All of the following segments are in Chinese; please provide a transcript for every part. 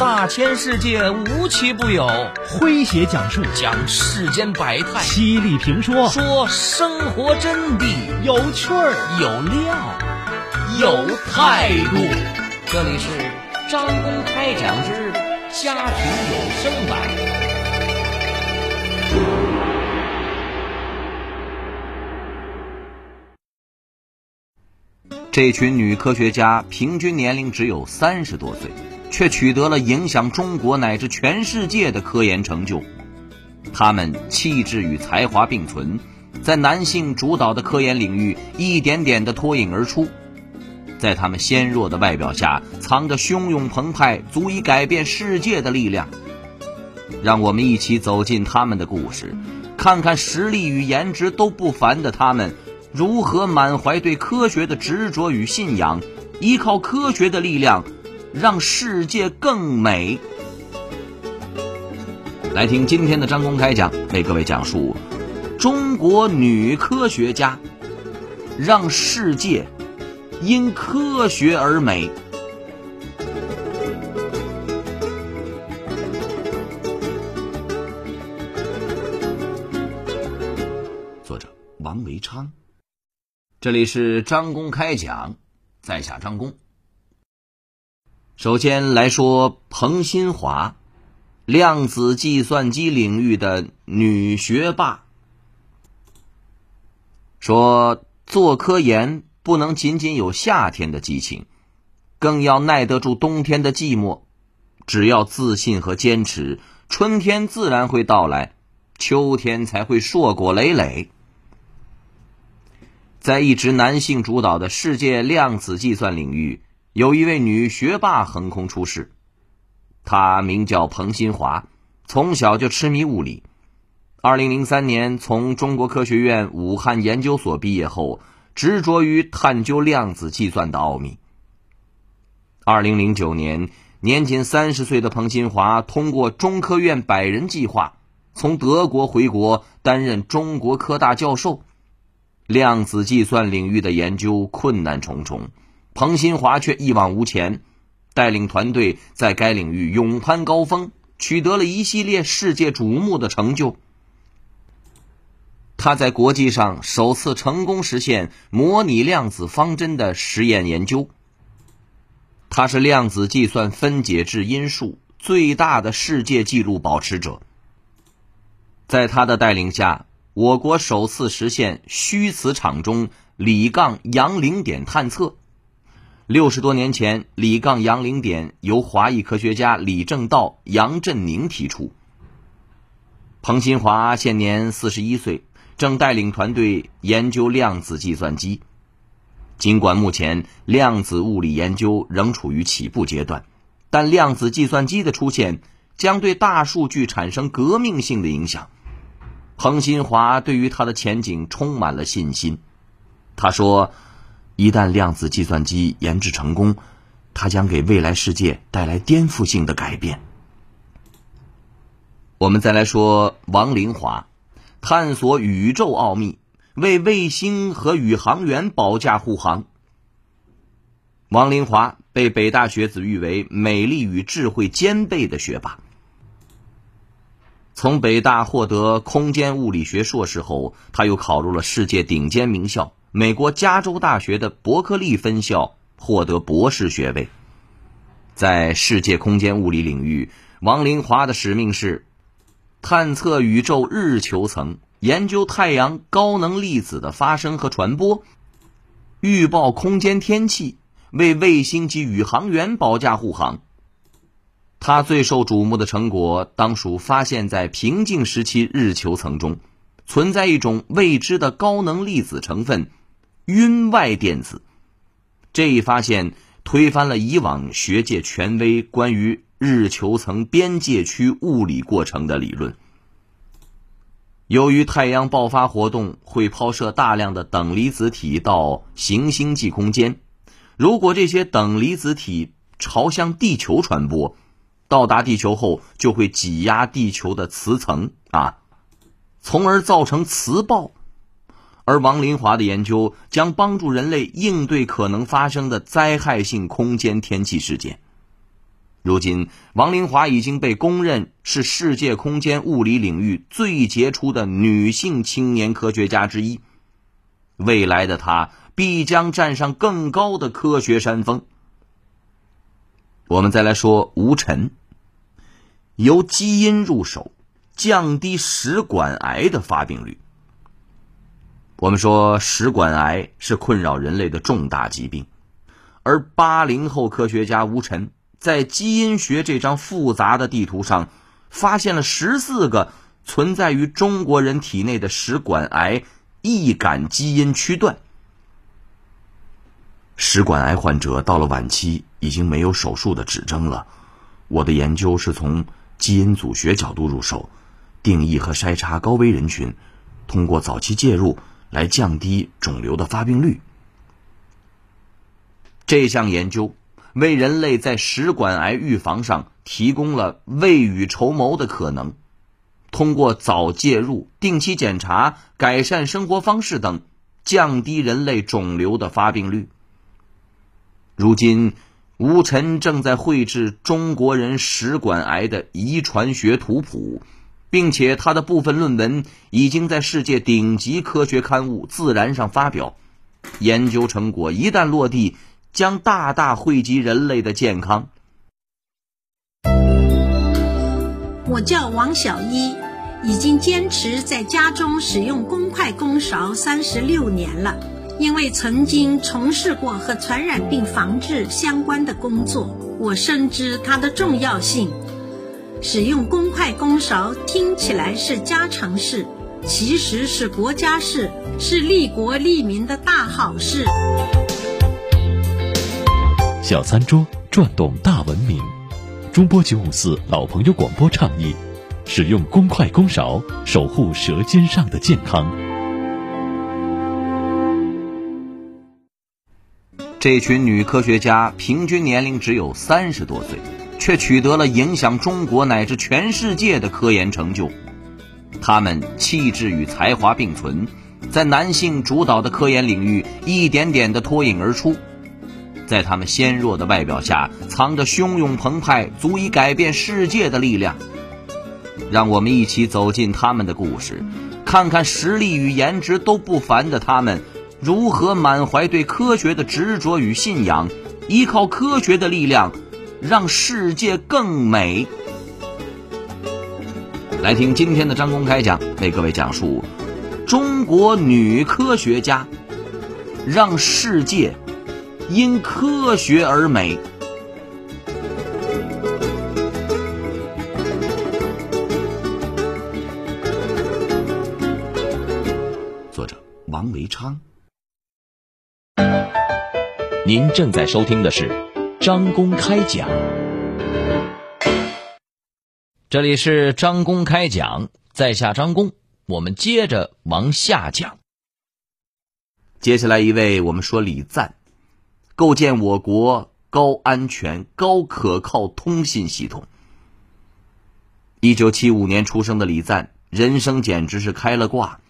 大千世界无奇不有，诙谐讲述。讲世间百态，犀利评说。说生活真谛，有趣儿。有料。有态度。这里是张公开讲之家庭有声版。这群女科学家平均年龄只有三十多岁，却取得了影响中国乃至全世界的科研成就。他们气质与才华并存，在男性主导的科研领域一点点地脱颖而出。在他们纤弱的外表下，藏着汹涌澎湃、足以改变世界的力量。让我们一起走进他们的故事，看看实力与颜值都不凡的他们。如何满怀对科学的执着与信仰，依靠科学的力量，让世界更美？来听今天的张公开讲，为各位讲述中国女科学家让世界因科学而美。作者王维昌。这里是张公开讲，在下张公。首先来说彭新华，量子计算机领域的女学霸。说做科研不能仅仅有夏天的激情，更要耐得住冬天的寂寞。只要自信和坚持，春天自然会到来，秋天才会硕果累累。在一直男性主导的世界量子计算领域，有一位女学霸横空出世。她名叫彭新华，从小就痴迷物理。二零零三年从中国科学院武汉研究所毕业后，执着于探究量子计算的奥秘。二零零九年，年仅三十岁的彭新华通过中科院百人计划，从德国回国担任中国科大教授。量子计算领域的研究困难重重，彭新华却一往无前，带领团队在该领域勇攀高峰，取得了一系列世界瞩目的成就。他在国际上首次成功实现模拟量子方针的实验研究。他是量子计算分解质因数最大的世界纪录保持者。在他的带领下。我国首次实现虚磁场中锂杠阳零点探测。六十多年前，李杠阳零点由华裔科学家李政道、杨振宁提出。彭新华现年四十一岁，正带领团队研究量子计算机。尽管目前量子物理研究仍处于起步阶段，但量子计算机的出现将对大数据产生革命性的影响。彭新华对于他的前景充满了信心。他说：“一旦量子计算机研制成功，它将给未来世界带来颠覆性的改变。”我们再来说王林华，探索宇宙奥秘，为卫星和宇航员保驾护航。王林华被北大学子誉为美丽与智慧兼备的学霸。从北大获得空间物理学硕士后，他又考入了世界顶尖名校美国加州大学的伯克利分校，获得博士学位。在世界空间物理领域，王林华的使命是探测宇宙日球层，研究太阳高能粒子的发生和传播，预报空间天气，为卫星及宇航员保驾护航。他最受瞩目的成果，当属发现，在平静时期日球层中，存在一种未知的高能粒子成分——晕外电子。这一发现推翻了以往学界权威关于日球层边界区物理过程的理论。由于太阳爆发活动会抛射大量的等离子体到行星际空间，如果这些等离子体朝向地球传播，到达地球后，就会挤压地球的磁层啊，从而造成磁暴。而王林华的研究将帮助人类应对可能发生的灾害性空间天气事件。如今，王林华已经被公认是世界空间物理领域最杰出的女性青年科学家之一。未来的她必将站上更高的科学山峰。我们再来说吴晨，由基因入手，降低食管癌的发病率。我们说，食管癌是困扰人类的重大疾病，而八零后科学家吴晨。在基因学这张复杂的地图上，发现了十四个存在于中国人体内的食管癌易感基因区段。食管癌患者到了晚期已经没有手术的指征了。我的研究是从基因组学角度入手，定义和筛查高危人群，通过早期介入来降低肿瘤的发病率。这项研究。为人类在食管癌预防上提供了未雨绸缪的可能。通过早介入、定期检查、改善生活方式等，降低人类肿瘤的发病率。如今，吴晨正在绘制中国人食管癌的遗传学图谱，并且他的部分论文已经在世界顶级科学刊物《自然》上发表。研究成果一旦落地，将大大惠及人类的健康。我叫王小一，已经坚持在家中使用公筷公勺三十六年了。因为曾经从事过和传染病防治相关的工作，我深知它的重要性。使用公筷公勺听起来是家常事，其实是国家事，是利国利民的大好事。小餐桌转动大文明，中波九五四老朋友广播倡议：使用公筷公勺，守护舌尖上的健康。这群女科学家平均年龄只有三十多岁，却取得了影响中国乃至全世界的科研成就。他们气质与才华并存，在男性主导的科研领域一点点的脱颖而出。在他们纤弱的外表下，藏着汹涌澎湃、足以改变世界的力量。让我们一起走进他们的故事，看看实力与颜值都不凡的他们，如何满怀对科学的执着与信仰，依靠科学的力量，让世界更美。来听今天的张公开讲，为各位讲述中国女科学家让世界。因科学而美。作者王维昌。您正在收听的是张公开讲，这里是张公开讲，在下张公，我们接着往下讲。接下来一位，我们说李赞。构建我国高安全、高可靠通信系统。一九七五年出生的李赞，人生简直是开了挂。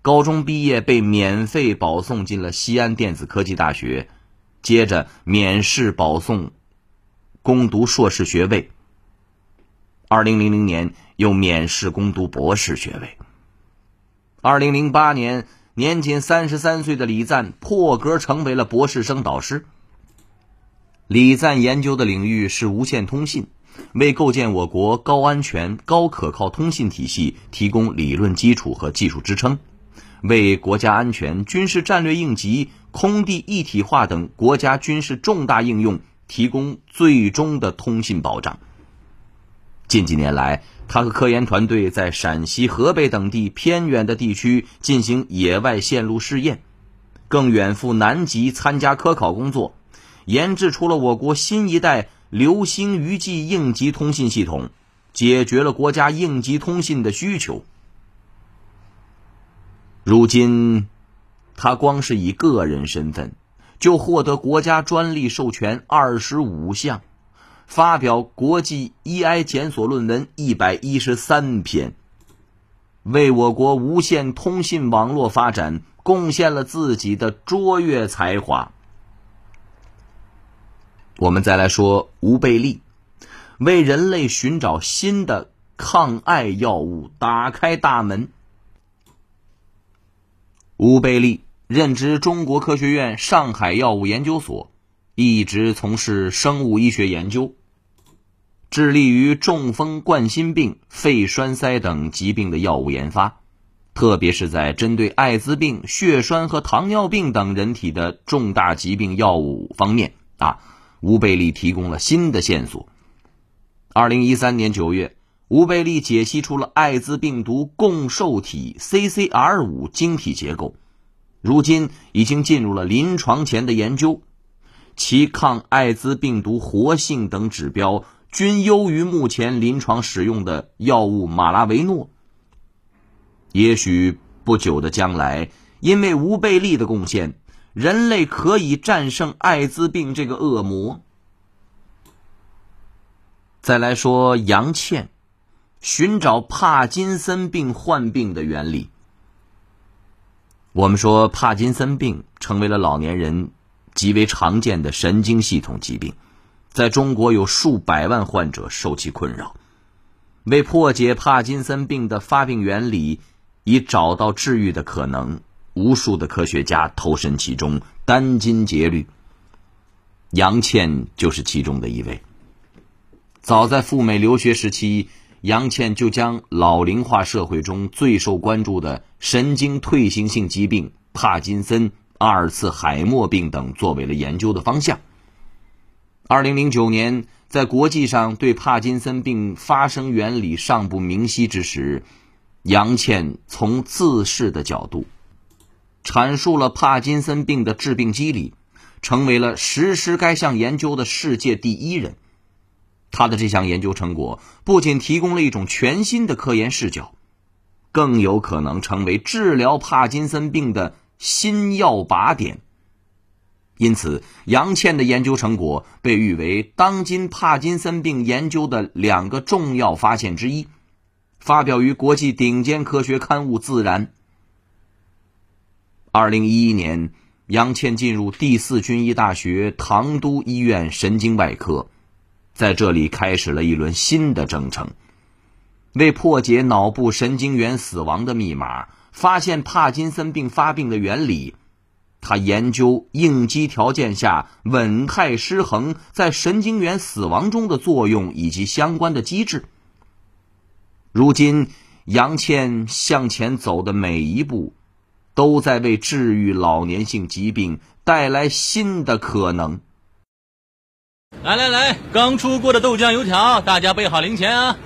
高中毕业被免费保送进了西安电子科技大学，接着免试保送攻读硕士学位。二零零零年又免试攻读博士学位。二零零八年。年仅三十三岁的李赞破格成为了博士生导师。李赞研究的领域是无线通信，为构建我国高安全、高可靠通信体系提供理论基础和技术支撑，为国家安全、军事战略应急、空地一体化等国家军事重大应用提供最终的通信保障。近几年来，他和科研团队在陕西、河北等地偏远的地区进行野外线路试验，更远赴南极参加科考工作，研制出了我国新一代流星鱼际应急通信系统，解决了国家应急通信的需求。如今，他光是以个人身份，就获得国家专利授权二十五项。发表国际 EI 检索论文一百一十三篇，为我国无线通信网络发展贡献了自己的卓越才华。我们再来说吴贝利，为人类寻找新的抗癌药物打开大门。吴贝利任职中国科学院上海药物研究所，一直从事生物医学研究，致力于中风、冠心病、肺栓塞等疾病的药物研发，特别是在针对艾滋病、血栓和糖尿病等人体的重大疾病药物方面啊，吴贝利提供了新的线索。二零一三年九月。吴贝利解析出了艾滋病毒共受体 CCR 五晶体结构，如今已经进入了临床前的研究，其抗艾滋病毒活性等指标均优于目前临床使用的药物马拉维诺。也许不久的将来，因为吴贝利的贡献，人类可以战胜艾滋病这个恶魔。再来说杨倩。寻找帕金森病患病的原理。我们说，帕金森病成为了老年人极为常见的神经系统疾病，在中国有数百万患者受其困扰。为破解帕金森病的发病原理，以找到治愈的可能，无数的科学家投身其中，殚精竭虑。杨倩就是其中的一位。早在赴美留学时期。杨倩就将老龄化社会中最受关注的神经退行性疾病帕金森、阿尔茨海默病等作为了研究的方向。二零零九年，在国际上对帕金森病发生原理尚不明晰之时，杨倩从自噬的角度阐述了帕金森病的致病机理，成为了实施该项研究的世界第一人。他的这项研究成果不仅提供了一种全新的科研视角，更有可能成为治疗帕金森病的新药靶点。因此，杨倩的研究成果被誉为当今帕金森病研究的两个重要发现之一，发表于国际顶尖科学刊物《自然》。二零一一年，杨倩进入第四军医大学唐都医院神经外科。在这里开始了一轮新的征程，为破解脑部神经元死亡的密码，发现帕金森病发病的原理，他研究应激条件下稳态失衡在神经元死亡中的作用以及相关的机制。如今，杨倩向前走的每一步，都在为治愈老年性疾病带来新的可能。来来来，刚出锅的豆浆油条，大家备好零钱啊！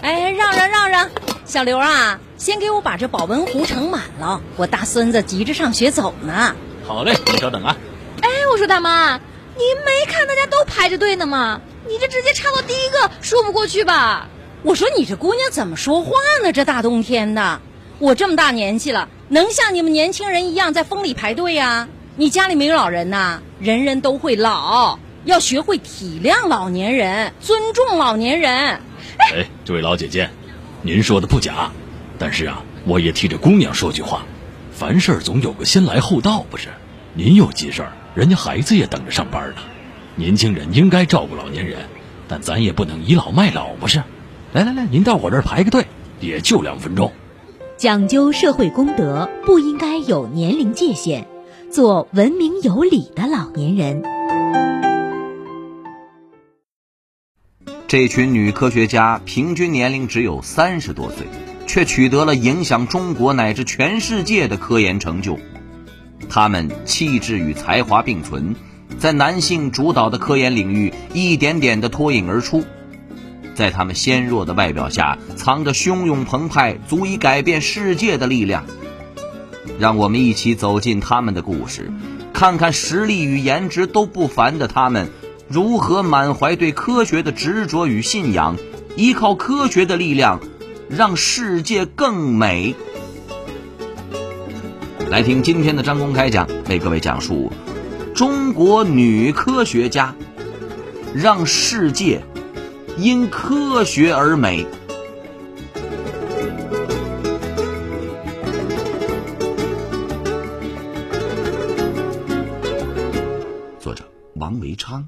哎，让让让让，小刘啊，先给我把这保温壶盛满了，我大孙子急着上学走呢。好嘞，你稍等啊。哎，我说大妈，您没看大家都排着队呢吗？你这直接插到第一个，说不过去吧？我说你这姑娘怎么说话呢？这大冬天的，我这么大年纪了，能像你们年轻人一样在风里排队呀？你家里没有老人呐？人人都会老。要学会体谅老年人，尊重老年人。哎，这位老姐姐，您说的不假，但是啊，我也替这姑娘说句话：凡事总有个先来后到，不是？您有急事儿，人家孩子也等着上班呢。年轻人应该照顾老年人，但咱也不能倚老卖老，不是？来来来，您到我这儿排个队，也就两分钟。讲究社会公德，不应该有年龄界限，做文明有礼的老年人。这群女科学家平均年龄只有三十多岁，却取得了影响中国乃至全世界的科研成就。她们气质与才华并存，在男性主导的科研领域一点点的脱颖而出。在她们纤弱的外表下，藏着汹涌澎湃、足以改变世界的力量。让我们一起走进他们的故事，看看实力与颜值都不凡的他们。如何满怀对科学的执着与信仰，依靠科学的力量，让世界更美？来听今天的张公开讲，为各位讲述中国女科学家让世界因科学而美。作者王维昌。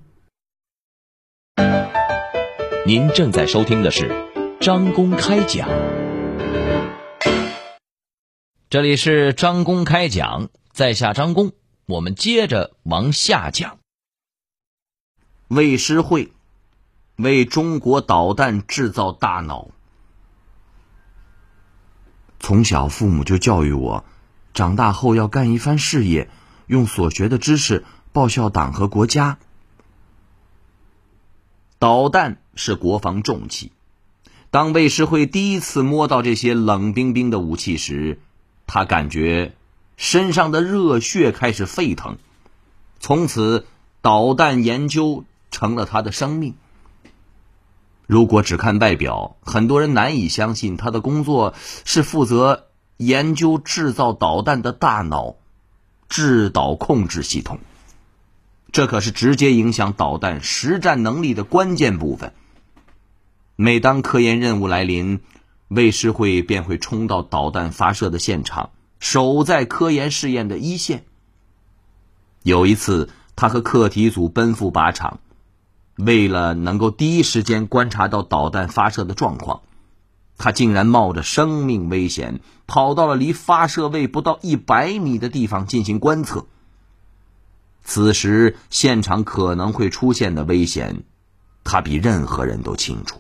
您正在收听的是张公开讲，这里是张公开讲，在下张公，我们接着往下讲。魏师会为中国导弹制造大脑，从小父母就教育我，长大后要干一番事业，用所学的知识报效党和国家。导弹是国防重器。当魏诗辉第一次摸到这些冷冰冰的武器时，他感觉身上的热血开始沸腾。从此，导弹研究成了他的生命。如果只看外表，很多人难以相信他的工作是负责研究制造导弹的大脑——制导控制系统。这可是直接影响导弹实战能力的关键部分。每当科研任务来临，魏诗慧便会冲到导弹发射的现场，守在科研试验的一线。有一次，他和课题组奔赴靶场，为了能够第一时间观察到导弹发射的状况，他竟然冒着生命危险跑到了离发射位不到一百米的地方进行观测。此时现场可能会出现的危险，他比任何人都清楚。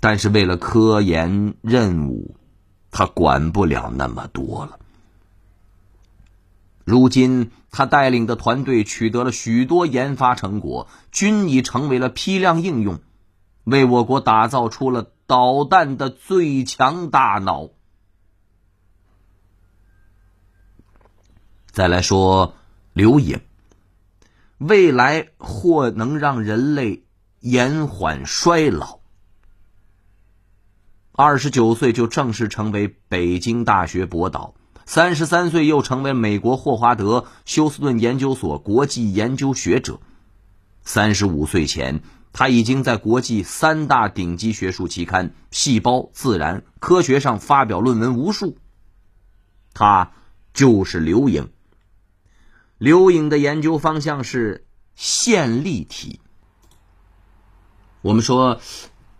但是为了科研任务，他管不了那么多了。如今，他带领的团队取得了许多研发成果，均已成为了批量应用，为我国打造出了导弹的最强大脑。再来说。刘颖，未来或能让人类延缓衰老。二十九岁就正式成为北京大学博导，三十三岁又成为美国霍华德休斯顿研究所国际研究学者。三十五岁前，他已经在国际三大顶级学术期刊《细胞》《自然》《科学》上发表论文无数。他就是刘颖。刘颖的研究方向是线粒体。我们说，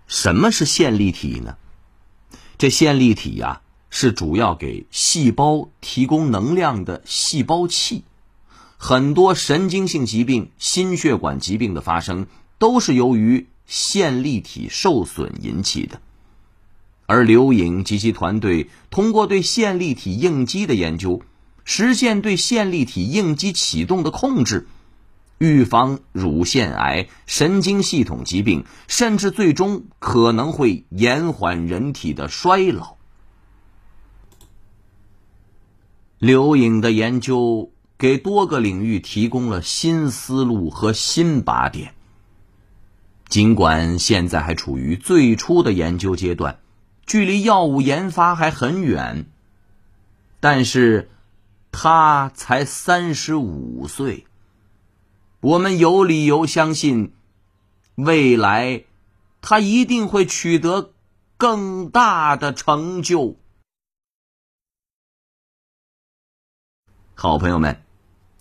什么是线粒体呢？这线粒体呀，是主要给细胞提供能量的细胞器。很多神经性疾病、心血管疾病的发生，都是由于线粒体受损引起的。而刘颖及其团队通过对线粒体应激的研究。实现对线粒体应激启动的控制，预防乳腺癌、神经系统疾病，甚至最终可能会延缓人体的衰老。刘颖的研究给多个领域提供了新思路和新靶点。尽管现在还处于最初的研究阶段，距离药物研发还很远，但是。他才三十五岁，我们有理由相信，未来他一定会取得更大的成就。好朋友们，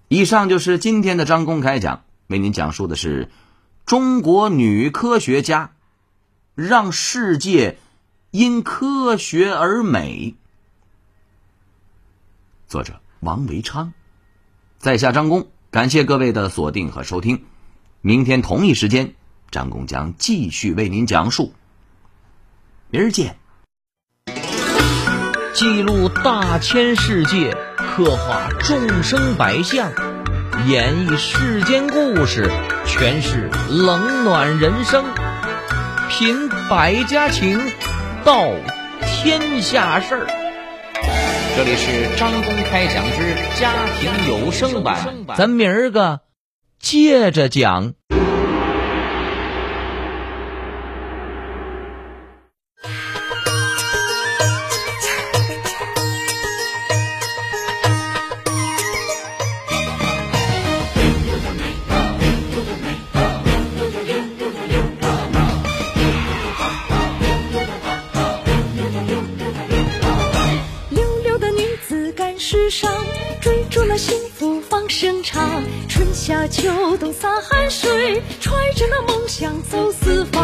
以上就是今天的张公开讲，为您讲述的是中国女科学家让世界因科学而美。作者。王维昌，在下张工，感谢各位的锁定和收听。明天同一时间，张工将继续为您讲述。明儿见。记录大千世界，刻画众生百相，演绎世间故事，诠释冷暖人生，品百家情，道天下事儿。这里是张公开讲之家庭有声版，咱明儿个接着讲。走四方。